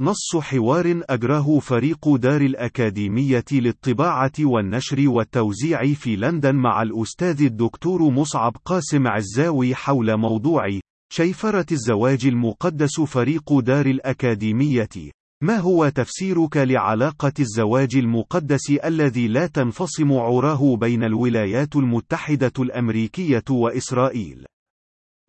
نص حوار أجراه فريق دار الأكاديمية للطباعة والنشر والتوزيع في لندن مع الأستاذ الدكتور مصعب قاسم عزاوي حول موضوع شيفرة الزواج المقدس فريق دار الأكاديمية ما هو تفسيرك لعلاقة الزواج المقدس الذي لا تنفصم عراه بين الولايات المتحدة الأمريكية وإسرائيل؟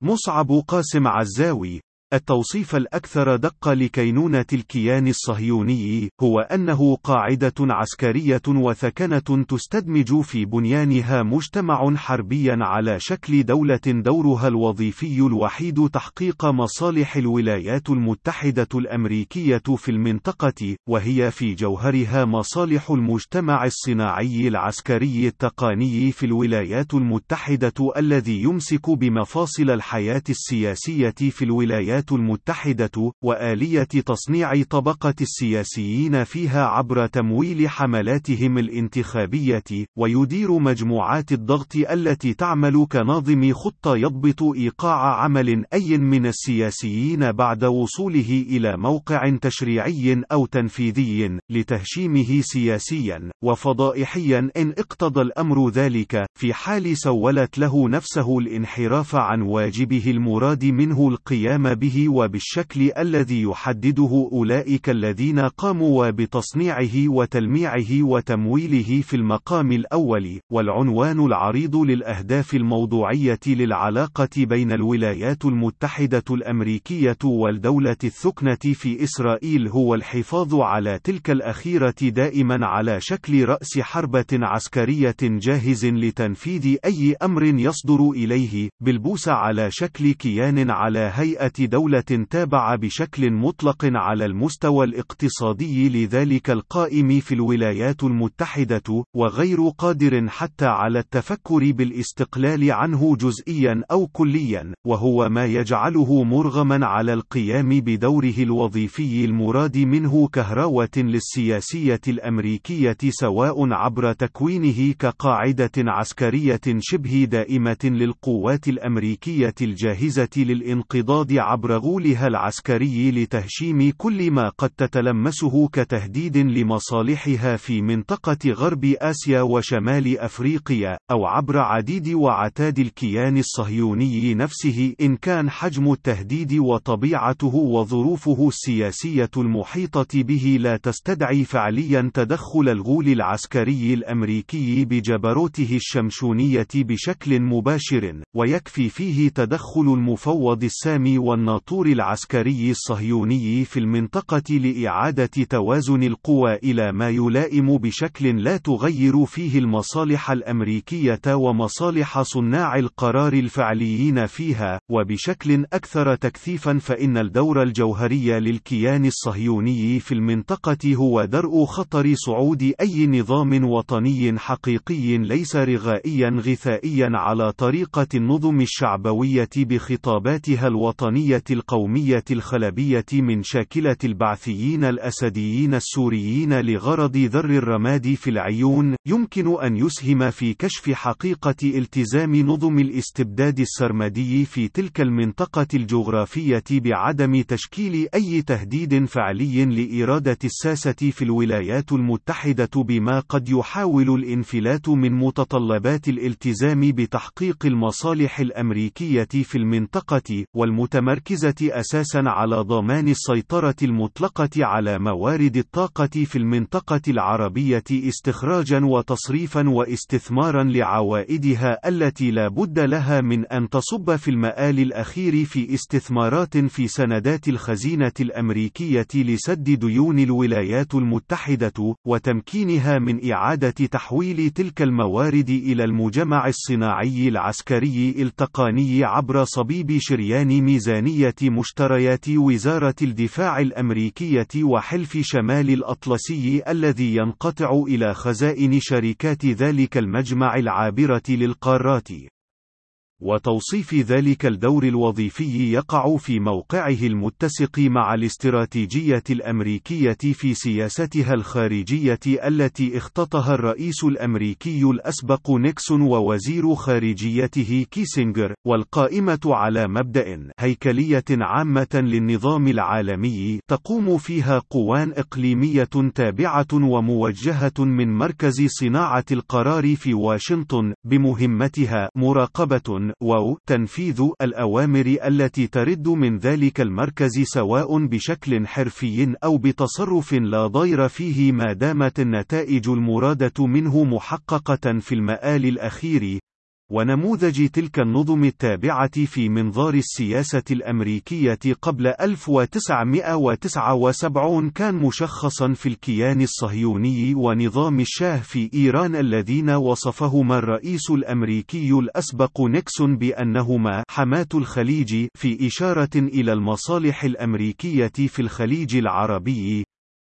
مصعب قاسم عزاوي التوصيف الأكثر دقة لكينونة الكيان الصهيوني هو أنه قاعدة عسكرية وثكنة تستدمج في بنيانها مجتمع حربيا على شكل دولة دورها الوظيفي الوحيد تحقيق مصالح الولايات المتحدة الأمريكية في المنطقة، وهي في جوهرها مصالح المجتمع الصناعي العسكري التقني في الولايات المتحدة الذي يمسك بمفاصل الحياة السياسية في الولايات الولايات المتحدة وآلية تصنيع طبقة السياسيين فيها عبر تمويل حملاتهم الانتخابية ويدير مجموعات الضغط التي تعمل كناظم خطة يضبط إيقاع عمل أي من السياسيين بعد وصوله إلى موقع تشريعي أو تنفيذي لتهشيمه سياسيا وفضائحيا. إن اقتضى الأمر ذلك في حال سولت له نفسه الانحراف عن واجبه المراد منه القيام به وبالشكل الذي يحدده أولئك الذين قاموا بتصنيعه وتلميعه وتمويله في المقام الأول، والعنوان العريض للأهداف الموضوعية للعلاقة بين الولايات المتحدة الأمريكية والدولة الثكنة في إسرائيل هو الحفاظ على تلك الأخيرة دائما على شكل رأس حربة عسكرية جاهز لتنفيذ أي أمر يصدر إليه، بالبوس على شكل كيان على هيئة دولة تابع بشكل مطلق على المستوى الاقتصادي لذلك القائم في الولايات المتحدة، وغير قادر حتى على التفكر بالاستقلال عنه جزئيا أو كليا، وهو ما يجعله مرغما على القيام بدوره الوظيفي المراد منه كهراوة للسياسية الأمريكية سواء عبر تكوينه كقاعدة عسكرية شبه دائمة للقوات الأمريكية الجاهزة للانقضاض عبر غولها العسكري لتهشيم كل ما قد تتلمسه كتهديد لمصالحها في منطقة غرب آسيا وشمال أفريقيا، أو عبر عديد وعتاد الكيان الصهيوني نفسه إن كان حجم التهديد وطبيعته وظروفه السياسية المحيطة به لا تستدعي فعليا تدخل الغول العسكري الأمريكي بجبروته الشمشونية بشكل مباشر، ويكفي فيه تدخل المفوض السامي والناطق الدستور العسكري الصهيوني في المنطقة لإعادة توازن القوى إلى ما يلائم بشكل لا تغير فيه المصالح الأمريكية ومصالح صناع القرار الفعليين فيها، وبشكل أكثر تكثيفا فإن الدور الجوهري للكيان الصهيوني في المنطقة هو درء خطر صعود أي نظام وطني حقيقي ليس رغائيا غثائيا على طريقة النظم الشعبوية بخطاباتها الوطنية القومية الخلبية من شاكلة البعثيين الأسديين السوريين لغرض ذر الرماد في العيون، يمكن أن يسهم في كشف حقيقة التزام نظم الاستبداد السرمدي في تلك المنطقة الجغرافية بعدم تشكيل أي تهديد فعلي لإرادة الساسة في الولايات المتحدة بما قد يحاول الانفلات من متطلبات الالتزام بتحقيق المصالح الأمريكية في المنطقة، والمتمركز مركزة أساسا على ضمان السيطرة المطلقة على موارد الطاقة في المنطقة العربية استخراجا وتصريفا واستثمارا لعوائدها التي لا بد لها من أن تصب في المآل الأخير في استثمارات في سندات الخزينة الأمركية لسد ديون الولايات المتحدة وتمكينها من إعادة تحويل تلك الموارد إلى المجمع الصناعي العسكري التقاني عبر صبيب شريان ميزانية مشتريات وزارة الدفاع الأمريكية وحلف شمال الأطلسي الذي ينقطع إلى خزائن شركات ذلك المجمع العابرة للقارات. وتوصيف ذلك الدور الوظيفي يقع في موقعه المتسق مع الاستراتيجية الأمريكية في سياستها الخارجية التي اختطها الرئيس الأمريكي الأسبق نيكسون ووزير خارجيته كيسنجر، والقائمة على مبدأ هيكلية عامة للنظام العالمي تقوم فيها قوى إقليمية تابعة وموجهة من مركز صناعة القرار في واشنطن بمهمتها مراقبة و تنفيذ الأوامر التي ترد من ذلك المركز سواء بشكل حرفي أو بتصرف لا ضير فيه ما دامت النتائج المرادة منه محققة في المآل الأخير. ونموذج تلك النظم التابعة في منظار السياسة الأمريكية قبل 1979 كان مشخصا في الكيان الصهيوني ونظام الشاه في إيران الذين وصفهما الرئيس الأمريكي الأسبق نيكسون بأنهما حماة الخليج في إشارة إلى المصالح الأمريكية في الخليج العربي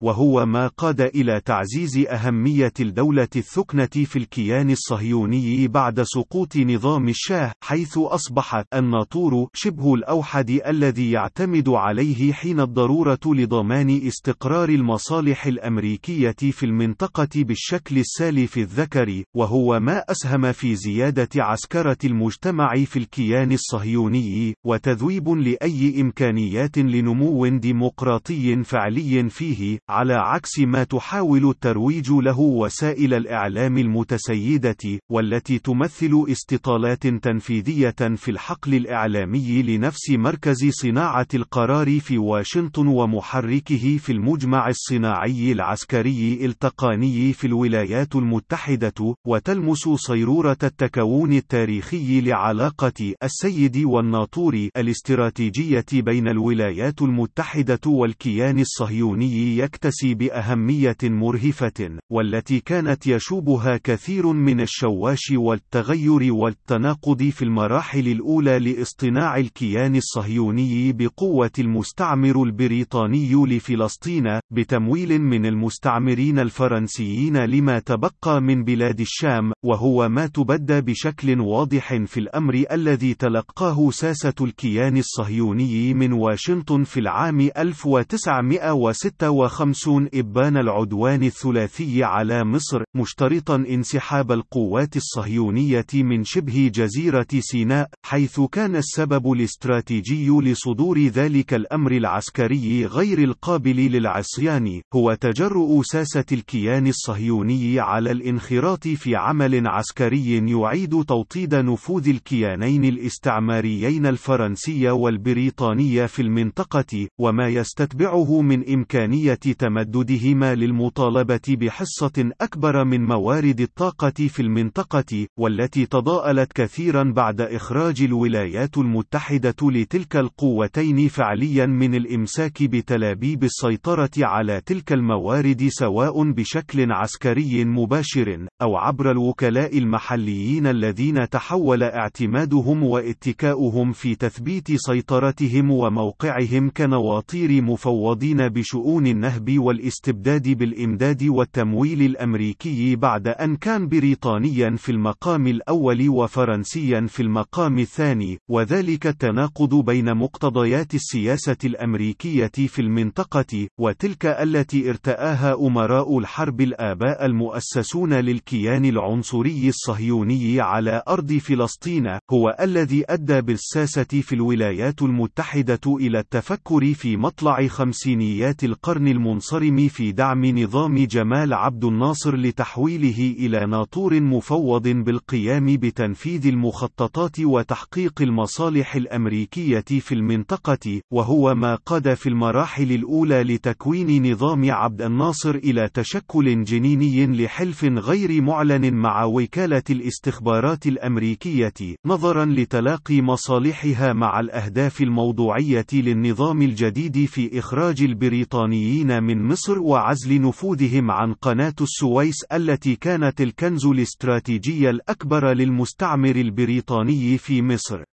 وهو ما قاد إلى تعزيز أهمية الدولة الثكنة في الكيان الصهيوني بعد سقوط نظام الشاه، حيث أصبح الناطور شبه الأوحد الذي يعتمد عليه حين الضرورة لضمان استقرار المصالح الأمريكية في المنطقة بالشكل السالف الذكر، وهو ما أسهم في زيادة عسكرة المجتمع في الكيان الصهيوني، وتذويب لأي إمكانيات لنمو ديمقراطي فعلي فيه، على عكس ما تحاول الترويج له وسائل الإعلام المتسيدة، والتي تمثل استطالات تنفيذية في الحقل الإعلامي لنفس مركز صناعة القرار في واشنطن ومحركه في المجمع الصناعي العسكري التقاني في الولايات المتحدة، وتلمس صيرورة التكون التاريخي لعلاقة السيد والناطور الاستراتيجية بين الولايات المتحدة والكيان الصهيوني يكتب تكتسي بأهمية مرهفة، والتي كانت يشوبها كثير من الشواش والتغير والتناقض في المراحل الأولى لاصطناع الكيان الصهيوني بقوة المستعمر البريطاني لفلسطين، بتمويل من المستعمرين الفرنسيين لما تبقى من بلاد الشام، وهو ما تبدى بشكل واضح في الأمر الذي تلقاه ساسة الكيان الصهيوني من واشنطن في العام 1956 خمسون إبان العدوان الثلاثي على مصر، مشترطا انسحاب القوات الصهيونية من شبه جزيرة سيناء، حيث كان السبب الاستراتيجي لصدور ذلك الأمر العسكري غير القابل للعصيان، هو تجرؤ ساسة الكيان الصهيوني على الانخراط في عمل عسكري يعيد توطيد نفوذ الكيانين الاستعماريين الفرنسي والبريطاني في المنطقة، وما يستتبعه من إمكانية تمددهما للمطالبة بحصة أكبر من موارد الطاقة في المنطقة، والتي تضاءلت كثيرا بعد إخراج الولايات المتحدة لتلك القوتين فعليا من الإمساك بتلابيب السيطرة على تلك الموارد سواء بشكل عسكري مباشر، أو عبر الوكلاء المحليين الذين تحول اعتمادهم واتكاؤهم في تثبيت سيطرتهم وموقعهم كنواطير مفوضين بشؤون النهب والاستبداد بالإمداد والتمويل الأمريكي بعد أن كان بريطانيا في المقام الأول وفرنسيا في المقام الثاني، وذلك التناقض بين مقتضيات السياسة الأمريكية في المنطقة، وتلك التي ارتآها أمراء الحرب الآباء المؤسسون للكيان العنصري الصهيوني على أرض فلسطين، هو الذي أدى بالساسة في الولايات المتحدة إلى التفكر في مطلع خمسينيات القرن المنصرم في دعم نظام جمال عبد الناصر لتحويله إلى ناطور مفوض بالقيام بتنفيذ المخططات وتحقيق المصالح الأمريكية في المنطقة، وهو ما قاد في المراحل الأولى لتكوين نظام عبد الناصر إلى تشكل جنيني لحلف غير معلن مع وكالة الاستخبارات الأمريكية، نظرا لتلاقي مصالحها مع الأهداف الموضوعية للنظام الجديد في إخراج البريطانيين من مصر وعزل نفوذهم عن قناة السويس التي كانت الكنز الاستراتيجي الأكبر للمستعمر البريطاني في مصر.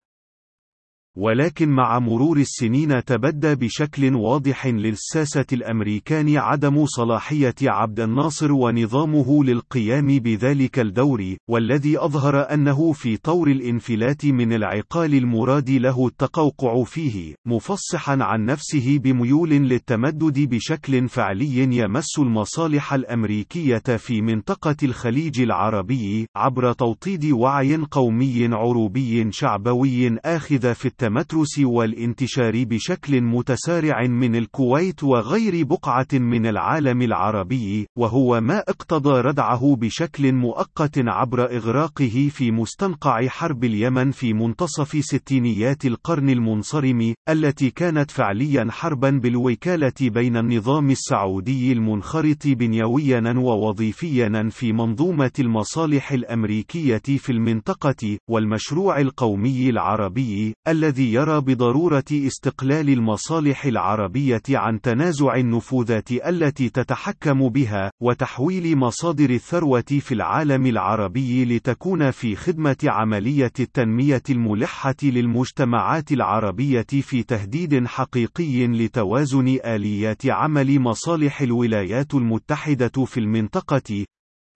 ولكن مع مرور السنين تبدى بشكل واضح للساسة الأمريكان عدم صلاحية عبد الناصر ونظامه للقيام بذلك الدور، والذي أظهر أنه في طور الانفلات من العقال المراد له التقوقع فيه، مفصحا عن نفسه بميول للتمدد بشكل فعلي يمس المصالح الأمريكية في منطقة الخليج العربي، عبر توطيد وعي قومي عروبي شعبوي آخذ في التمترس والانتشار بشكل متسارع من الكويت وغير بقعة من العالم العربي، وهو ما اقتضى ردعه بشكل مؤقت عبر إغراقه في مستنقع حرب اليمن في منتصف ستينيات القرن المنصرم، التي كانت فعليا حربا بالوكالة بين النظام السعودي المنخرط بنيويا ووظيفيا في منظومة المصالح الأمريكية في المنطقة، والمشروع القومي العربي، الذي الذي يرى بضرورة استقلال المصالح العربية عن تنازع النفوذات التي تتحكم بها، وتحويل مصادر الثروة في العالم العربي لتكون في خدمة عملية التنمية الملحة للمجتمعات العربية في تهديد حقيقي لتوازن آليات عمل مصالح الولايات المتحدة في المنطقة،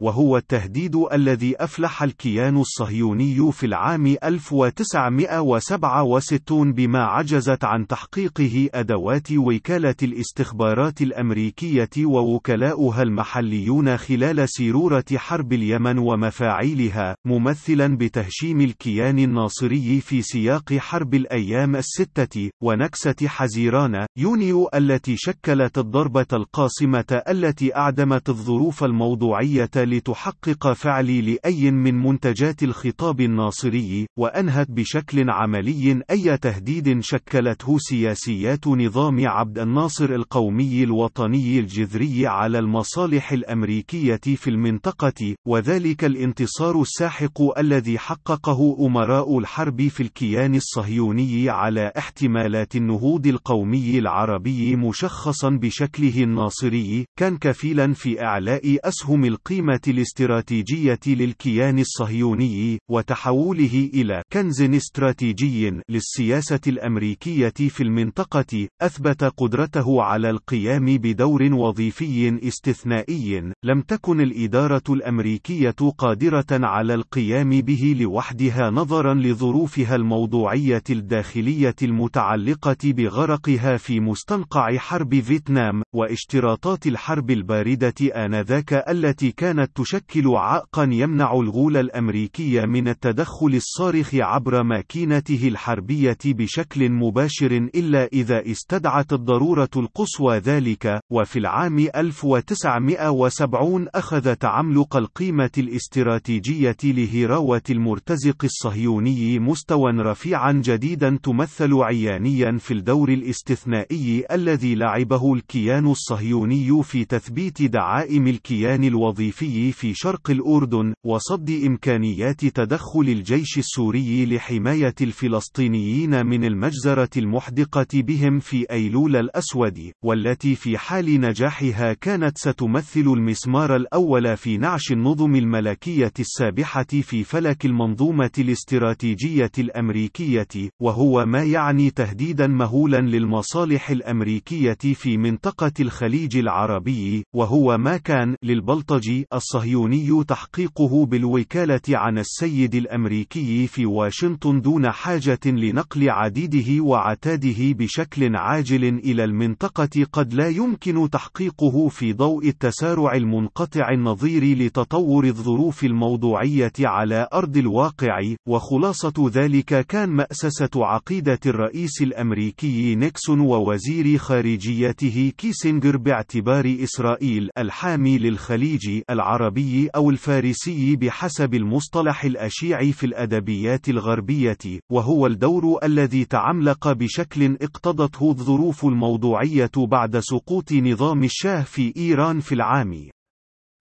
وهو التهديد الذي أفلح الكيان الصهيوني في العام 1967 بما عجزت عن تحقيقه أدوات وكالة الاستخبارات الأمريكية ووكلاؤها المحليون خلال سيرورة حرب اليمن ومفاعيلها، ممثلا بتهشيم الكيان الناصري في سياق حرب الأيام الستة، ونكسة حزيران، يونيو التي شكلت الضربة القاصمة التي أعدمت الظروف الموضوعية لتحقق فعلي لأي من منتجات الخطاب الناصري، وأنهت بشكل عملي أي تهديد شكلته سياسيات نظام عبد الناصر القومي الوطني الجذري على المصالح الأمريكية في المنطقة، وذلك الانتصار الساحق الذي حققه أمراء الحرب في الكيان الصهيوني على احتمالات النهوض القومي العربي مشخصا بشكله الناصري، كان كفيلا في إعلاء أسهم القيمة الاستراتيجية للكيان الصهيوني، وتحوله إلى كنز استراتيجي للسياسة الأمريكية في المنطقة، أثبت قدرته على القيام بدور وظيفي استثنائي، لم تكن الإدارة الأمريكية قادرة على القيام به لوحدها نظرا لظروفها الموضوعية الداخلية المتعلقة بغرقها في مستنقع حرب فيتنام، واشتراطات الحرب الباردة آنذاك التي كانت تشكل عائقا يمنع الغول الأمريكي من التدخل الصارخ عبر ماكينته الحربية بشكل مباشر إلا إذا استدعت الضرورة القصوى ذلك، وفي العام 1970 أخذ تعملق القيمة الاستراتيجية لهراوة المرتزق الصهيوني مستوى رفيعا جديدا تمثل عيانيا في الدور الاستثنائي الذي لعبه الكيان الصهيوني في تثبيت دعائم الكيان الوظيفي في شرق الأردن، وصد إمكانيات تدخل الجيش السوري لحماية الفلسطينيين من المجزرة المحدقة بهم في أيلول الأسود، والتي في حال نجاحها كانت ستمثل المسمار الأول في نعش النظم الملكية السابحة في فلك المنظومة الاستراتيجية الأمريكية، وهو ما يعني تهديدا مهولا للمصالح الأمريكية في منطقة الخليج العربي، وهو ما كان للبلطجي الصهيوني تحقيقه بالوكالة عن السيد الأمريكي في واشنطن دون حاجة لنقل عديده وعتاده بشكل عاجل إلى المنطقة قد لا يمكن تحقيقه في ضوء التسارع المنقطع النظير لتطور الظروف الموضوعية على أرض الواقع، وخلاصة ذلك كان مأسسة عقيدة الرئيس الأمريكي نيكسون ووزير خارجيته كيسنجر باعتبار إسرائيل الحامي للخليج العربي. العربي أو الفارسي بحسب المصطلح الأشيع في الأدبيات الغربية، وهو الدور الذي تعملق بشكل اقتضته الظروف الموضوعية بعد سقوط نظام الشاه في إيران في العام.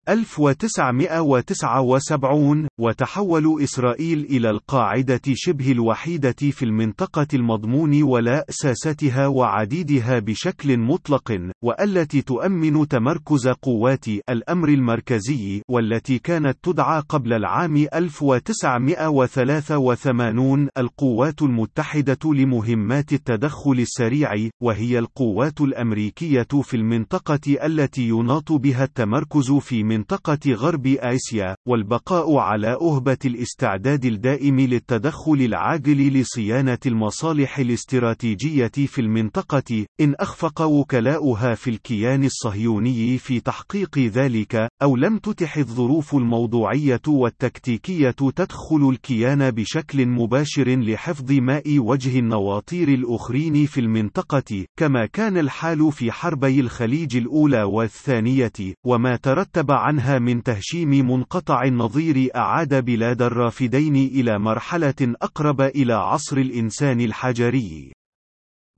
1979 وتحول إسرائيل إلى القاعدة شبه الوحيدة في المنطقة المضمون ولا أساستها وعديدها بشكل مطلق والتي تؤمن تمركز قوات الأمر المركزي والتي كانت تدعى قبل العام 1983 القوات المتحدة لمهمات التدخل السريع وهي القوات الأمريكية في المنطقة التي يناط بها التمركز في منطقة غرب آسيا، والبقاء على أهبة الاستعداد الدائم للتدخل العاجل لصيانة المصالح الاستراتيجية في المنطقة، إن أخفق وكلاؤها في الكيان الصهيوني في تحقيق ذلك، أو لم تتح الظروف الموضوعية والتكتيكية تدخل الكيان بشكل مباشر لحفظ ماء وجه النواطير الأخرين في المنطقة، كما كان الحال في حربي الخليج الأولى والثانية، وما ترتب عنها من تهشيم منقطع النظير أعاد بلاد الرافدين إلى مرحلة أقرب إلى عصر الإنسان الحجري.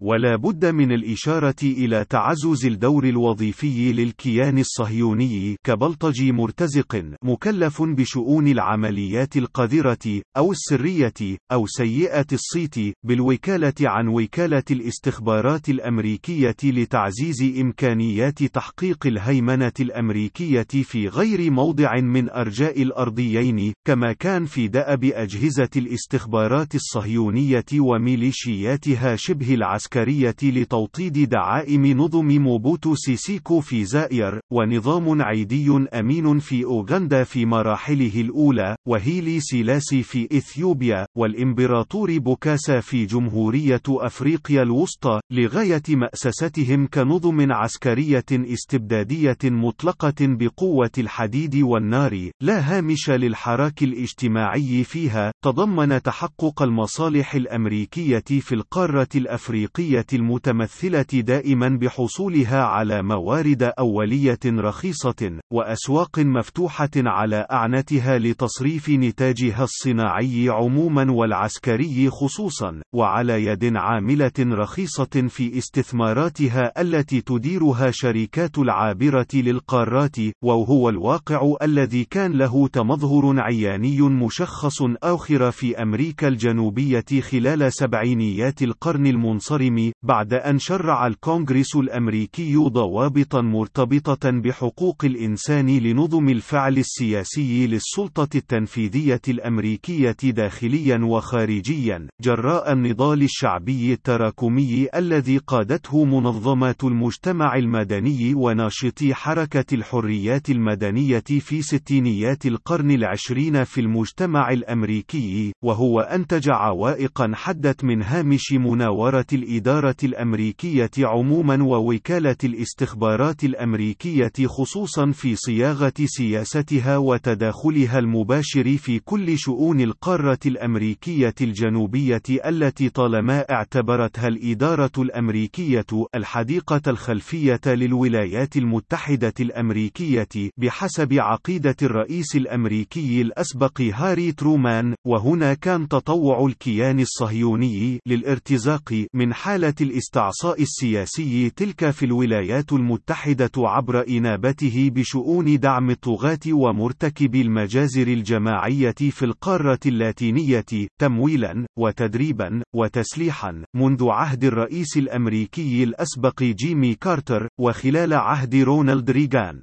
ولا بد من الإشارة إلى تعزز الدور الوظيفي للكيان الصهيوني كبلطجي مرتزق مكلف بشؤون العمليات القذرة أو السرية أو سيئة الصيت بالوكالة عن وكالة الاستخبارات الأمريكية لتعزيز إمكانيات تحقيق الهيمنة الأمريكية في غير موضع من أرجاء الأرضين كما كان في دأب أجهزة الاستخبارات الصهيونية وميليشياتها شبه العسكرية العسكرية لتوطيد دعائم نظم موبوتو سيسيكو في زائر، ونظام عيدي أمين في أوغندا في مراحله الأولى، وهيلا سيلاسي في إثيوبيا، والإمبراطور بوكاسا في جمهورية أفريقيا الوسطى، لغاية مأسستهم كنظم عسكرية استبدادية مطلقة بقوة الحديد والنار، لا هامش للحراك الاجتماعي فيها، تضمن تحقق المصالح الأمريكية في القارة الأفريقية. الأفريقية المتمثلة دائما بحصولها على موارد أولية رخيصة، وأسواق مفتوحة على أعنتها لتصريف نتاجها الصناعي عموما والعسكري خصوصا، وعلى يد عاملة رخيصة في استثماراتها التي تديرها شركات العابرة للقارات، وهو الواقع الذي كان له تمظهر عياني مشخص آخر في أمريكا الجنوبية خلال سبعينيات القرن المنصرم. الصارم بعد أن شرع الكونغرس الأمريكي ضوابطا مرتبطة بحقوق الإنسان لنظم الفعل السياسي للسلطة التنفيذية الأمريكية داخليا وخارجيا جراء النضال الشعبي التراكمي الذي قادته منظمات المجتمع المدني وناشطي حركة الحريات المدنية في ستينيات القرن العشرين في المجتمع الأمريكي وهو أنتج عوائقا حدت من هامش مناورة الإدارة الأمريكية عموما ووكالة الاستخبارات الأمريكية خصوصا في صياغة سياستها وتداخلها المباشر في كل شؤون القارة الأمريكية الجنوبية التي طالما اعتبرتها الإدارة الأمريكية الحديقة الخلفية للولايات المتحدة الأمريكية بحسب عقيدة الرئيس الأمريكي الأسبق هاري ترومان وهنا كان تطوع الكيان الصهيوني للارتزاق من حالة الاستعصاء السياسي تلك في الولايات المتحدة عبر إنابته بشؤون دعم الطغاة ومرتكبي المجازر الجماعية في القارة اللاتينية، تمويلا، وتدريبا، وتسليحا، منذ عهد الرئيس الأمريكي الأسبق جيمي كارتر، وخلال عهد رونالد ريغان.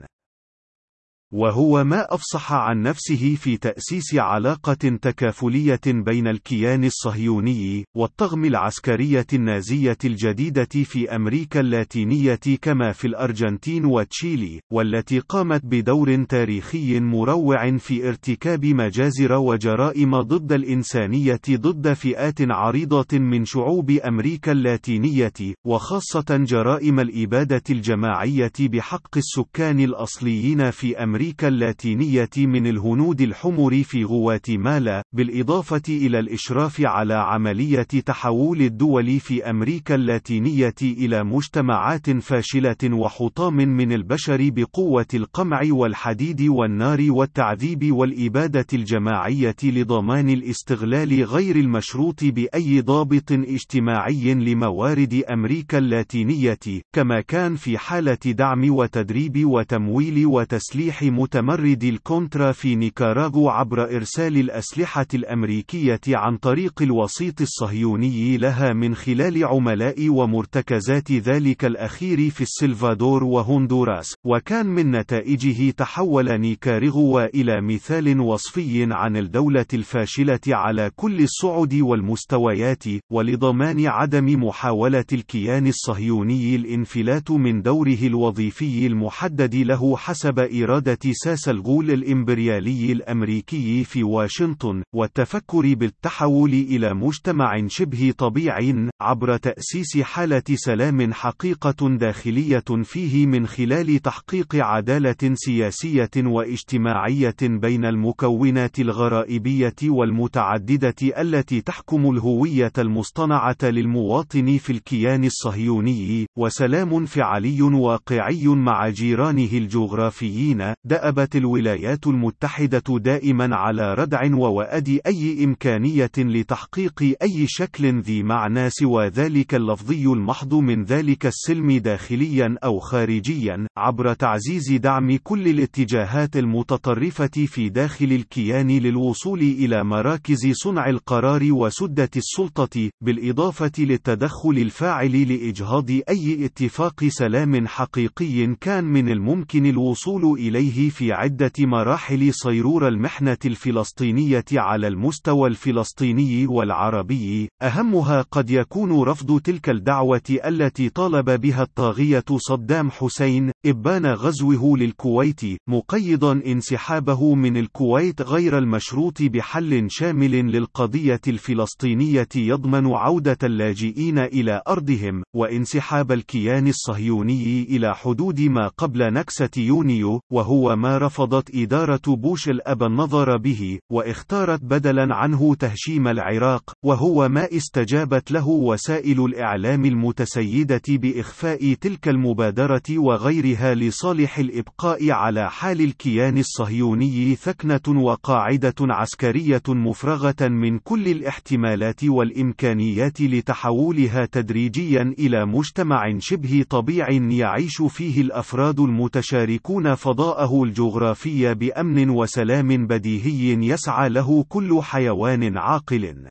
وهو ما أفصح عن نفسه في تأسيس علاقة تكافلية بين الكيان الصهيوني والطغم العسكرية النازية الجديدة في أمريكا اللاتينية كما في الأرجنتين وتشيلي، والتي قامت بدور تاريخي مروع في ارتكاب مجازر وجرائم ضد الإنسانية ضد فئات عريضة من شعوب أمريكا اللاتينية، وخاصة جرائم الإبادة الجماعية بحق السكان الأصليين في أمريكا. أمريكا اللاتينية من الهنود الحمر في غواتيمالا، بالإضافة إلى الإشراف على عملية تحول الدول في أمريكا اللاتينية إلى مجتمعات فاشلة وحطام من البشر بقوة القمع والحديد والنار والتعذيب والإبادة الجماعية لضمان الاستغلال غير المشروط بأي ضابط اجتماعي لموارد أمريكا اللاتينية، كما كان في حالة دعم وتدريب وتمويل وتسليح متمردي الكونترا في نيكاراغو عبر إرسال الأسلحة الأمريكية عن طريق الوسيط الصهيوني لها من خلال عملاء ومرتكزات ذلك الأخير في السلفادور وهندوراس، وكان من نتائجه تحول نيكاراغو إلى مثال وصفي عن الدولة الفاشلة على كل الصعد والمستويات، ولضمان عدم محاولة الكيان الصهيوني الإنفلات من دوره الوظيفي المحدد له حسب إرادة ساس الغول الإمبريالي الأمريكي في واشنطن، والتفكر بالتحول إلى مجتمع شبه طبيعي، عبر تأسيس حالة سلام حقيقة داخلية فيه من خلال تحقيق عدالة سياسية واجتماعية بين المكونات الغرائبية والمتعددة التي تحكم الهوية المصطنعة للمواطن في الكيان الصهيوني، وسلام فعلي واقعي مع جيرانه الجغرافيين، دأبت الولايات المتحدة دائما على ردع ووأد أي إمكانية لتحقيق أي شكل ذي معنى سوى ذلك اللفظي المحض من ذلك السلم داخليا أو خارجيا، عبر تعزيز دعم كل الاتجاهات المتطرفة في داخل الكيان للوصول إلى مراكز صنع القرار وسدة السلطة، بالإضافة للتدخل الفاعل لإجهاض أي اتفاق سلام حقيقي كان من الممكن الوصول إليه في عدة مراحل صيرور المحنة الفلسطينية على المستوى الفلسطيني والعربي، أهمها قد يكون رفض تلك الدعوة التي طالب بها الطاغية صدام حسين، إبان غزوه للكويت، مقيدا انسحابه من الكويت غير المشروط بحل شامل للقضية الفلسطينية يضمن عودة اللاجئين إلى أرضهم، وانسحاب الكيان الصهيوني إلى حدود ما قبل نكسة يونيو، وهو ما رفضت إدارة بوش الأب النظر به، واختارت بدلا عنه تهشيم العراق، وهو ما استجابت له وسائل الإعلام المتسيدة بإخفاء تلك المبادرة وغيرها لصالح الإبقاء على حال الكيان الصهيوني ثكنة وقاعدة عسكرية مفرغة من كل الاحتمالات والإمكانيات لتحولها تدريجيا إلى مجتمع شبه طبيعي يعيش فيه الأفراد المتشاركون فضاءه الجغرافي بأمن وسلام بديهي يسعى له كل حيوان عاقل.